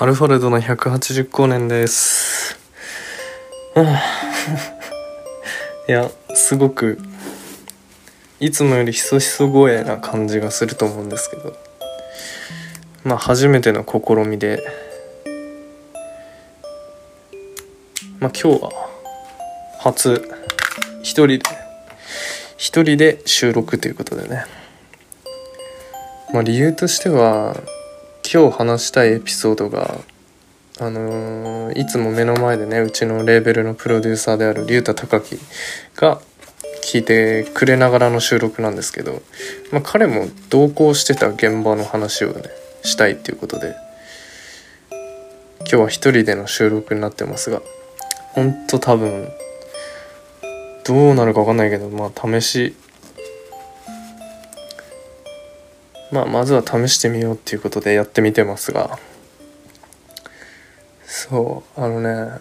アルファルドの180光年です。いや、すごく、いつもよりひそひそ声な感じがすると思うんですけど、まあ、初めての試みで、まあ、今日は、初、一人で、一人で収録ということでね。まあ、理由としては、今日話したいエピソードがあのーいつも目の前でねうちのレーベルのプロデューサーである竜太隆樹が聞いてくれながらの収録なんですけど、まあ、彼も同行してた現場の話をねしたいっていうことで今日は一人での収録になってますがほんと多分どうなるか分かんないけどまあ試しまあまずは試してみようっていうことでやってみてますが。そうあのね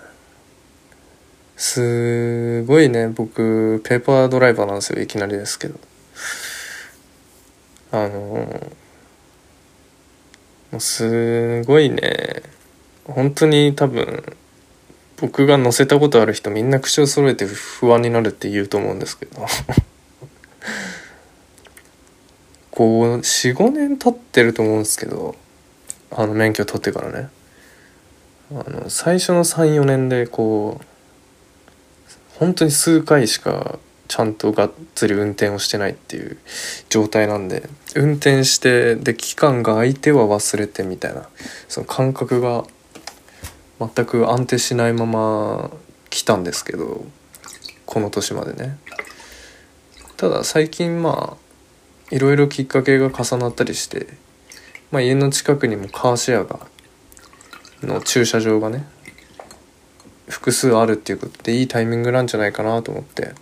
すごいね僕ペーパードライバーなんですよいきなりですけど。あのもうすごいね本当に多分僕が乗せたことある人みんな口を揃えて不安になるって言うと思うんですけど。こう45年経ってると思うんですけどあの免許取ってからね。あの最初の34年でこう本当に数回しかちゃんとがっつり運転をしてないっていう状態なんで運転してで期間が空いては忘れてみたいなその感覚が全く安定しないまま来たんですけどこの年までね。ただ最近まあいろいろきっかけが重なったりして、まあ、家の近くにもカーシェアがの駐車場がね複数あるっていうことでいいタイミングなんじゃないかなと思って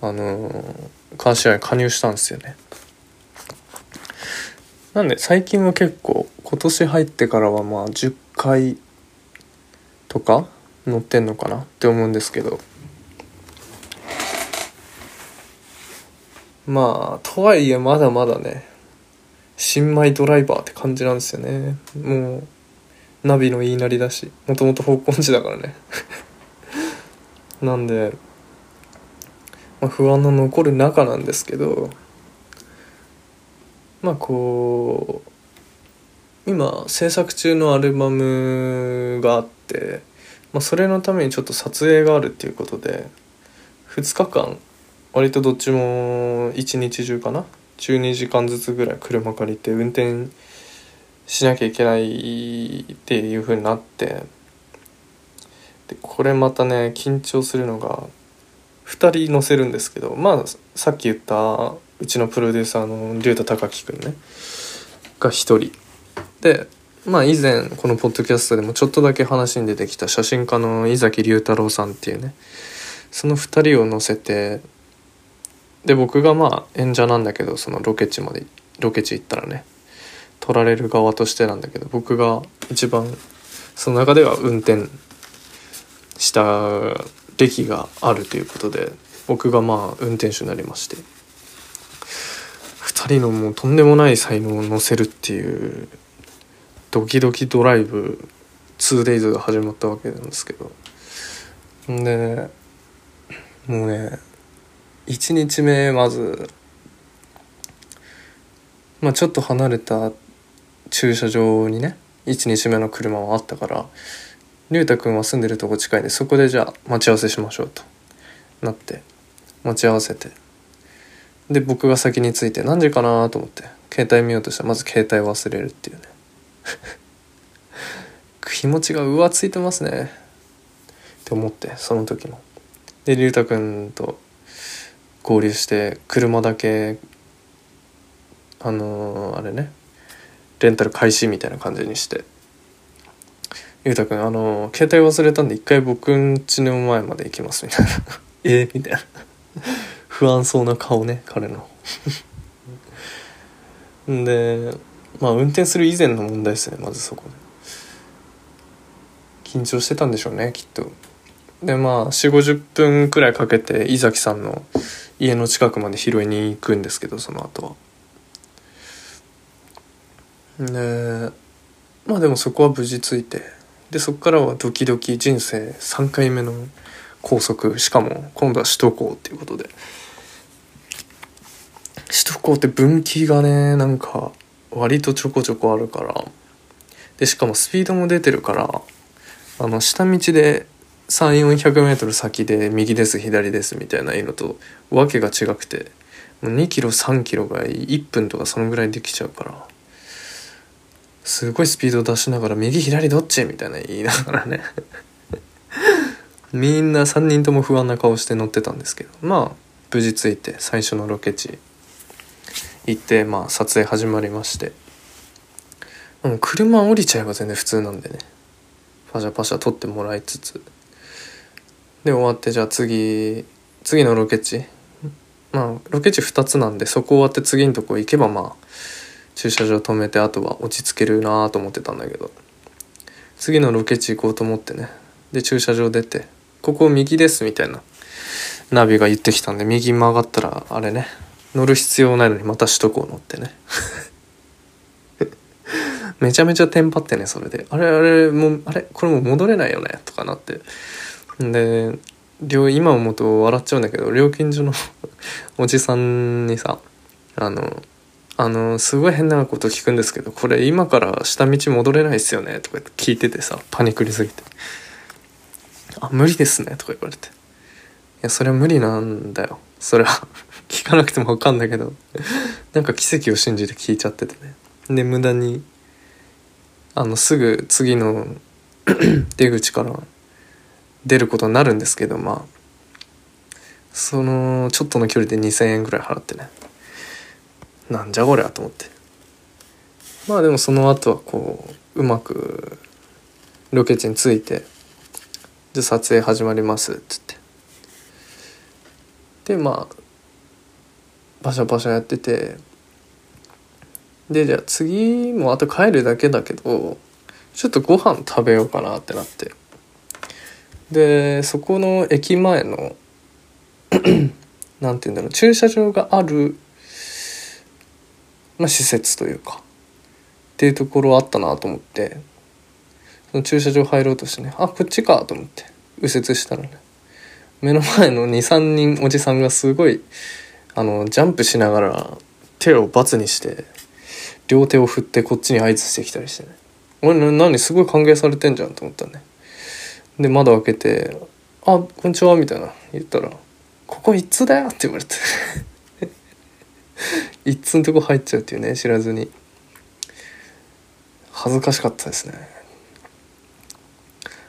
あのーカーシェアに加入したんですよね。なんで最近は結構今年入ってからはまあ10回とか乗ってんのかなって思うんですけどまあとはいえまだまだね新米ドライバーって感じなんですよね。もうナビの言いなりだしもともと方向音痴だからね。なんで、まあ、不安の残る中なんですけどまあこう今制作中のアルバムがあって、まあ、それのためにちょっと撮影があるっていうことで2日間割とどっちも一日中かな？12時間ずつぐらい車借りて運転しなきゃいけないっていう風になって。でこれまたね緊張するのが2人乗せるんですけどまあさっき言ったうちのプロデューサーの竜太隆樹くんね。が1人。でまあ以前このポッドキャストでもちょっとだけ話に出てきた写真家の井崎龍太郎さんっていうね。その2人を乗せてで僕がまあ演者なんだけどそのロケ地までロケ地行ったらね撮られる側としてなんだけど僕が一番その中では運転した歴があるということで僕がまあ運転手になりまして2人のもうとんでもない才能を乗せるっていうドキドキドライブ 2days が始まったわけなんですけど。んでもうね1日目まずまあちょっと離れた駐車場にね1日目の車はあったから龍太君は住んでるとこ近いんでそこでじゃあ待ち合わせしましょうとなって待ち合わせてで僕が先に着いて何時かなと思って携帯見ようとしたらまず携帯忘れるっていうね。気持ちが浮ついてますね。って思ってその時の。で龍太君と合流して車だけあのーあれねレンタル開始みたいな感じにして「ゆうたくんあのー携帯忘れたんで一回僕ん家の前まで行きます」みたいな「え？みたいな。不安そうな顔ね彼の。んでまあ運転する以前の問題ですねまずそこで。緊張してたんでしょうねきっと。でまあ4 5 0分くらいかけて井崎さんの家の近くまで拾いに行くんですけどその後は。でまあでもそこは無事ついてでそこからはドキドキ人生3回目の高速しかも今度は首都高っていうことで。首都高って分岐がねなんか割とちょこちょこあるから。でしかもスピードも出てるからあの下道で 3400m 先で右です左ですみたいなのとわけが違くてもう2キロ3キロが1分とかそのぐらいできちゃうからすごいスピード出しながら右左どっちみたいな言いながらね。みんな3人とも不安な顔して乗ってたんですけどまあ無事着いて最初のロケ地行ってまあ撮影始まりまして。もう車降りちゃえば全然普通なんでね。パシャパシャ撮ってもらいつつ。で終わってじゃあ次次のロケ地。まあロケ地2つなんでそこ終わって次のとこ行けばまあ駐車場止めてあとは落ち着けるなと思ってたんだけど。次のロケ地行こうと思ってね。で駐車場出て「ここ右です」みたいなナビが言ってきたんで右曲がったらあれね乗る必要ないのにまた首都高乗ってね。めちゃめちゃテンパってねそれで「あれあれもうあれこれもう戻れないよね」とかなって。で今思うと笑っちゃうんだけど料金所の おじさんにさあのあのすごい変なこと聞くんですけどこれ今から下道戻れないっすよねとか聞いててさパニクりすぎて「あ無理ですね」とか言われて「いやそれは無理なんだよ。それは 聞かなくても分かんだけど。なんか奇跡を信じて聞いちゃっててね。で無駄にあのすぐ次の 出口から出ることになるんですけどまあそのちょっとの距離で2,000円ぐらい払ってね。なんじゃこりゃと思って。まあでもその後はこううまくロケ地に着いてで撮影始まりますっつって。でまあバシャバシャやっててでじゃあ次もあと帰るだけだけどちょっとご飯食べようかなってなって。でそこの駅前の なんて言うんだろう駐車場があるまあ、施設というかっていうところあったなと思ってその駐車場入ろうとしてねあこっちかと思って右折したらね。目の前の23人おじさんがすごいあのジャンプしながら手をバツにして両手を振ってこっちに合図してきたりしてね。俺何？すごい歓迎されてんじゃんと思ったね。で窓開けて「あこんにちは」みたいな言ったら「ここ一通だよ」って言われて。一通のとこ入っちゃうっていうね知らずに。恥ずかしかったですね。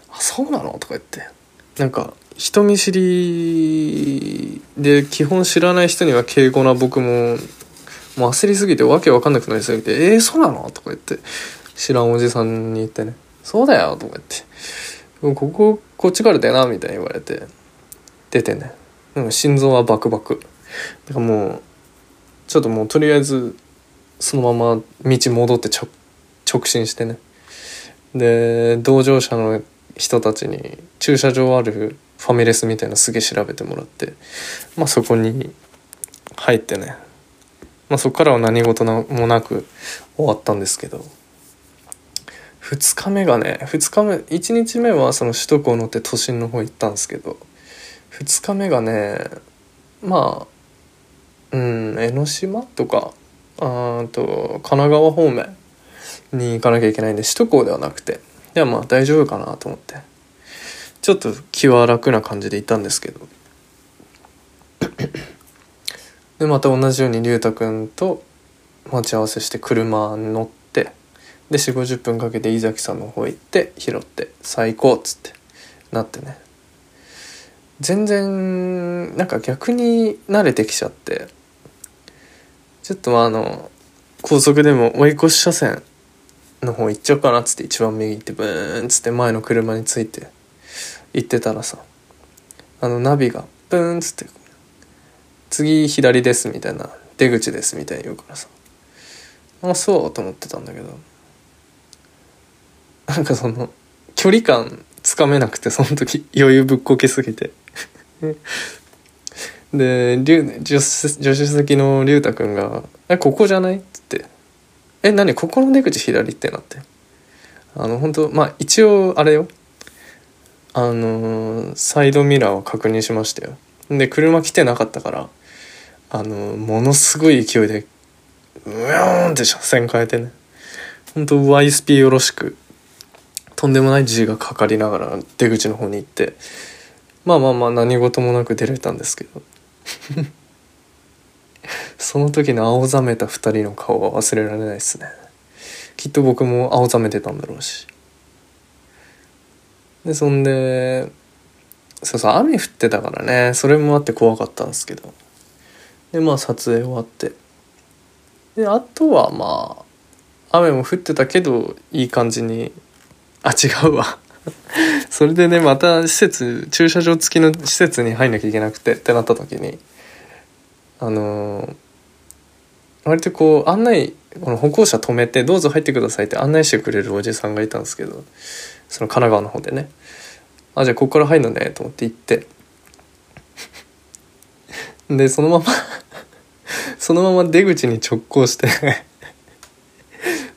あそうなの？とか言って。なんか人見知りで基本知らない人には敬語な僕ももう焦りすぎてわけわかんなくなりすぎて「えー、そうなの?」とか言って。知らんおじさんに言ってね「そうだよ」とか言って「こここっちから出な」みたいに言われて。出てね。なんか心臓はバクバク。だからもうちょっともうとりあえずそのまま道戻って直進してね。で同乗者の人たちに駐車場あるファミレスみたいなすげえ調べてもらって。まあそこに入ってね。まあそこからは何事もなく終わったんですけど。2日目がね2日目1日目はその首都高乗って都心の方行ったんですけど2日目がねまあうん江ノ島とかあと神奈川方面に行かなきゃいけないんで首都高ではなくてではまあ大丈夫かなと思ってちょっと気は楽な感じで行ったんですけど。でまた同じように龍太君と待ち合わせして車に乗ってで4 5 0分かけて井崎さんの方行って拾って最高っつってなってね。全然なんか逆に慣れてきちゃって。ちょっとまあの高速でも追い越し車線の方行っちゃおうかなっつって一番右行ってブーンっつって前の車について行ってたらさあのナビがブーンっつって次左ですみたいな出口ですみたいに言うからさ。あそうと思ってたんだけど。なんかその距離感つかめなくてその時余裕ぶっこけすぎて。で助手席の龍太君が「えここじゃない?」っつって「え何？ここの出口左?」ってなって「あの本当まあ一応あれよ。あのサイドミラーを確認しましたよ。で車来てなかったからあのものすごい勢いでうーんって車線変えてね。ほんと YSP よろしくとんでもない G がかかりながら出口の方に行ってまあまあまあ何事もなく出れたんですけど。その時の青ざめた2人の顔は忘れられないですね。きっと僕も青ざめてたんだろうし。でそんでそうそう雨降ってたからね。それもあって怖かったんですけど。でまあ撮影終わって。であとはまあ雨も降ってたけどいい感じにあ違うわ。それでねまた施設駐車場付きの施設に入んなきゃいけなくてってなった時にあのー割とこう案内この歩行者止めて「どうぞ入ってください」って案内してくれるおじさんがいたんですけどその神奈川の方でね「あじゃあここから入るのね」と思って行って。でそのままそのまま出口に直行して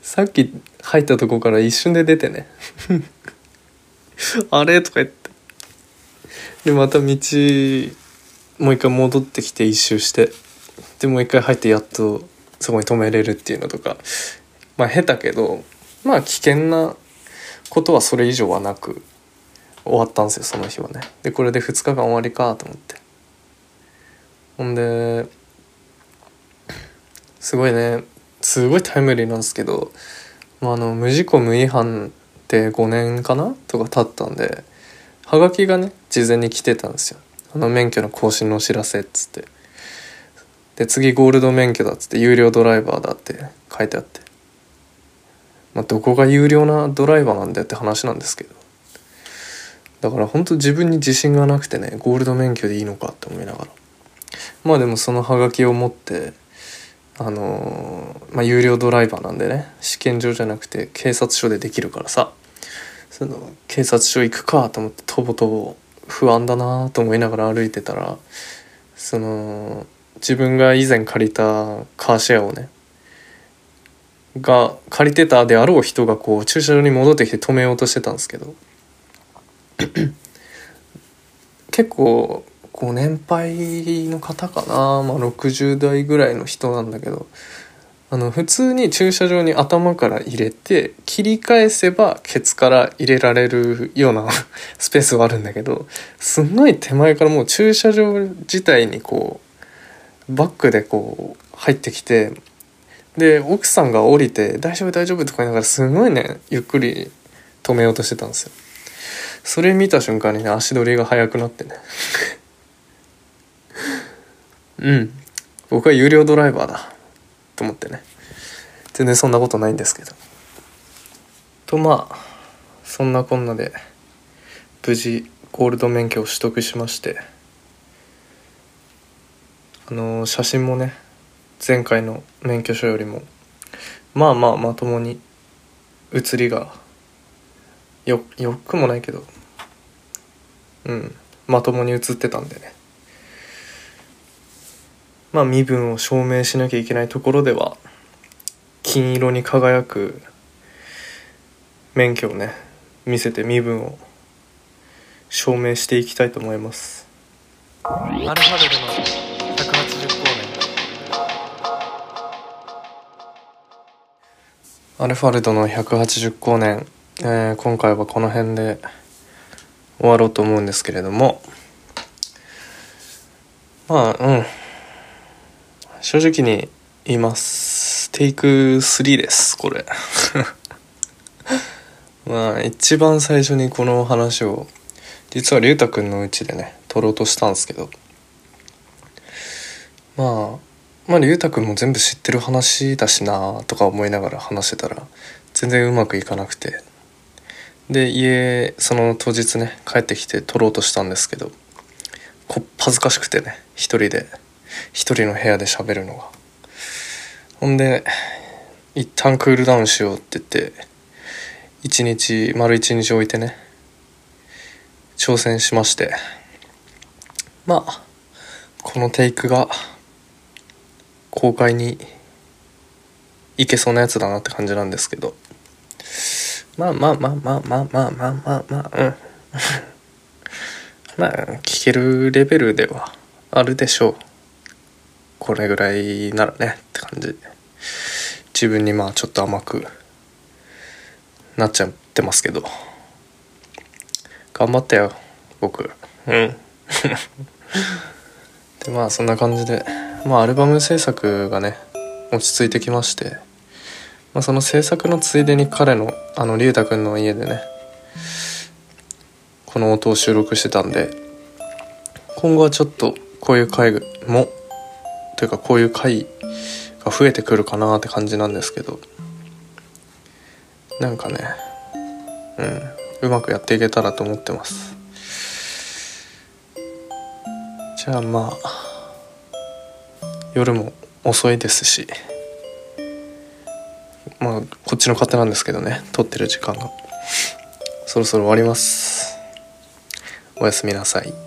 さっき入ったとこから一瞬で出てね。あれ？とか言って。でまた道もう一回戻ってきて一周して。でもう一回入ってやっとそこに止めれるっていうのとか。まあ下手けどまあ危険なことはそれ以上はなく終わったんですよその日はね。でこれで2日間終わりかと思って。ほんですごいね。すごいタイムリーなんですけど、まあ、あの無事故無違反って5年かなとか経ったんではがきがね事前に来てたんですよ。あの免許の更新のお知らせっつって。で次ゴールド免許だっつって有料ドライバーだって書いてあって。まあどこが有料なドライバーなんだよって話なんですけど。だから本当自分に自信がなくてねゴールド免許でいいのかって思いながら。まあでもそのハガキを持ってあのまあ有料ドライバーなんでね試験場じゃなくて警察署でできるからさその警察署行くかと思ってとぼとぼ不安だなと思いながら歩いてたらその自分が以前借りたカーシェアをねが借りてたであろう人がこう駐車場に戻ってきて止めようとしてたんですけど結構こう年配の方かな、まあ、60代ぐらいの人なんだけど。あの普通に駐車場に頭から入れて切り返せばケツから入れられるような スペースはあるんだけどすんごい手前からもう駐車場自体にこうバックでこう入ってきてで奥さんが降りて「大丈夫大丈夫」とか言いながらすごいねゆっくり止めようとしてたんですよ。それ見た瞬間にね足取りが速くなってね。うん。僕は有料ドライバーだ。と思ってね。全然そんなことないんですけど。とまあそんなこんなで無事ゴールド免許を取得しまして。あの写真もね前回の免許証よりもまあまあまともに写りがよよくもないけどうんまともに写ってたんでね。まあ身分を証明しなきゃいけないところでは金色に輝く免許をね見せて身分を証明していきたいと思います。アルファベルの180光年。アルファルドの180光年、えー今回はこの辺で終わろうと思うんですけれども。まあうん。正直に言います。テイク3ですこれ。まあ一番最初にこの話を実は龍太くんのうちでね撮ろうとしたんですけど。まあまあ龍太くんも全部知ってる話だしなとか思いながら話してたら全然うまくいかなくて。で家その当日ね帰ってきて撮ろうとしたんですけどこっぱずかしくてね一人で。一人の部屋で喋るのが。ほんで一旦クールダウンしようって言って一日丸一日置いてね挑戦しまして。まあこのテイクが公開にいけそうなやつだなって感じなんですけど。まあまあまあまあまあまあまあまあまあうん。まあ聞けるレベルではあるでしょう。これぐらいならねって感じ。自分にまあちょっと甘くなっちゃってますけど。頑張ったよ僕。うん。でまあそんな感じでまあアルバム制作がね落ち着いてきまして、まあ、その制作のついでに彼のあの龍太くんの家でねこの音を収録してたんで今後はちょっとこういう回もというかこういう回が増えてくるかなって感じなんですけど。なんかねうんうまくやっていけたらと思ってます。じゃあまあ夜も遅いですしまあこっちの勝手なんですけどね撮ってる時間が。そろそろ終わります。おやすみなさい。